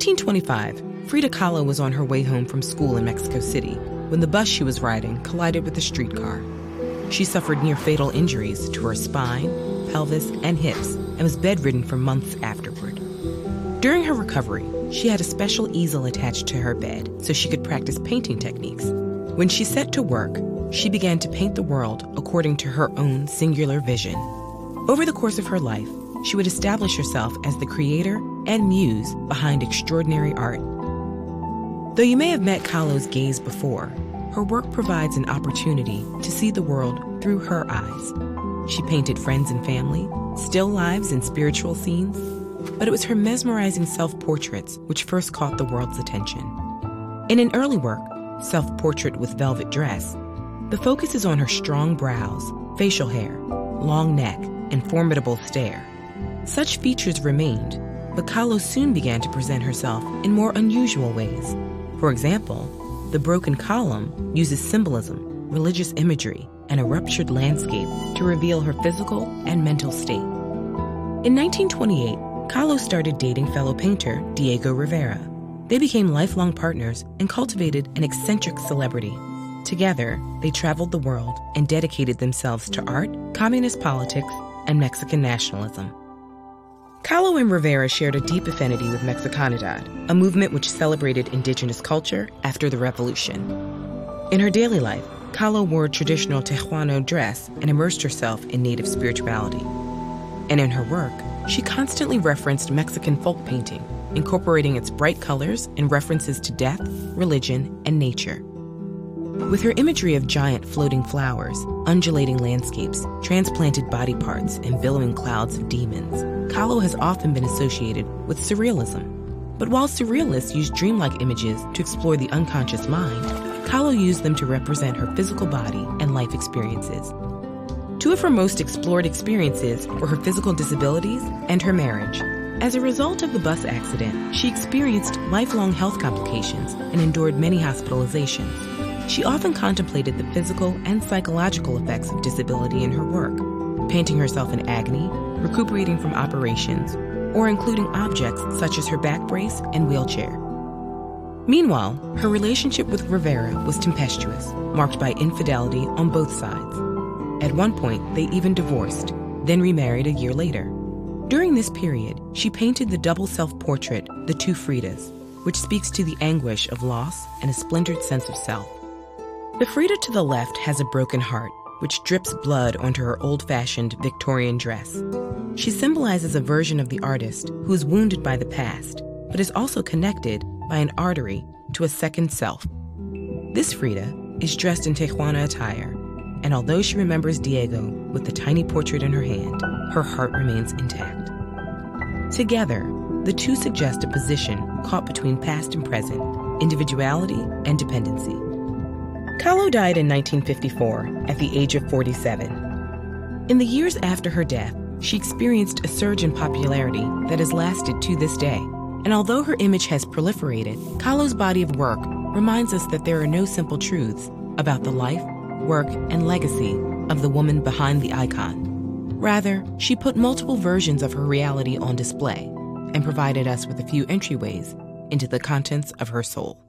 1925, Frida Kahlo was on her way home from school in Mexico City when the bus she was riding collided with a streetcar. She suffered near fatal injuries to her spine, pelvis, and hips and was bedridden for months afterward. During her recovery, she had a special easel attached to her bed so she could practice painting techniques. When she set to work, she began to paint the world according to her own singular vision. Over the course of her life, she would establish herself as the creator and muse behind extraordinary art. Though you may have met Kahlo's gaze before, her work provides an opportunity to see the world through her eyes. She painted friends and family, still lives and spiritual scenes, but it was her mesmerizing self portraits which first caught the world's attention. In an early work, Self Portrait with Velvet Dress, the focus is on her strong brows, facial hair, long neck, and formidable stare. Such features remained, but Kahlo soon began to present herself in more unusual ways. For example, the broken column uses symbolism, religious imagery, and a ruptured landscape to reveal her physical and mental state. In 1928, Kahlo started dating fellow painter Diego Rivera. They became lifelong partners and cultivated an eccentric celebrity Together, they traveled the world and dedicated themselves to art, communist politics, and Mexican nationalism. Kahlo and Rivera shared a deep affinity with Mexicanidad, a movement which celebrated indigenous culture after the revolution. In her daily life, Kahlo wore a traditional Tehuana dress and immersed herself in native spirituality. And in her work, she constantly referenced Mexican folk painting, incorporating its bright colors and references to death, religion, and nature. With her imagery of giant floating flowers, undulating landscapes, transplanted body parts, and billowing clouds of demons, Kahlo has often been associated with surrealism. But while surrealists use dreamlike images to explore the unconscious mind, Kahlo used them to represent her physical body and life experiences. Two of her most explored experiences were her physical disabilities and her marriage. As a result of the bus accident, she experienced lifelong health complications and endured many hospitalizations. She often contemplated the physical and psychological effects of disability in her work, painting herself in agony, recuperating from operations, or including objects such as her back brace and wheelchair. Meanwhile, her relationship with Rivera was tempestuous, marked by infidelity on both sides. At one point, they even divorced, then remarried a year later. During this period, she painted the double self portrait, The Two Fridas, which speaks to the anguish of loss and a splintered sense of self. The Frida to the left has a broken heart, which drips blood onto her old fashioned Victorian dress. She symbolizes a version of the artist who is wounded by the past, but is also connected by an artery to a second self. This Frida is dressed in Tehuana attire, and although she remembers Diego with the tiny portrait in her hand, her heart remains intact. Together, the two suggest a position caught between past and present, individuality and dependency. Kahlo died in 1954 at the age of 47. In the years after her death, she experienced a surge in popularity that has lasted to this day. And although her image has proliferated, Kahlo's body of work reminds us that there are no simple truths about the life, work, and legacy of the woman behind the icon. Rather, she put multiple versions of her reality on display and provided us with a few entryways into the contents of her soul.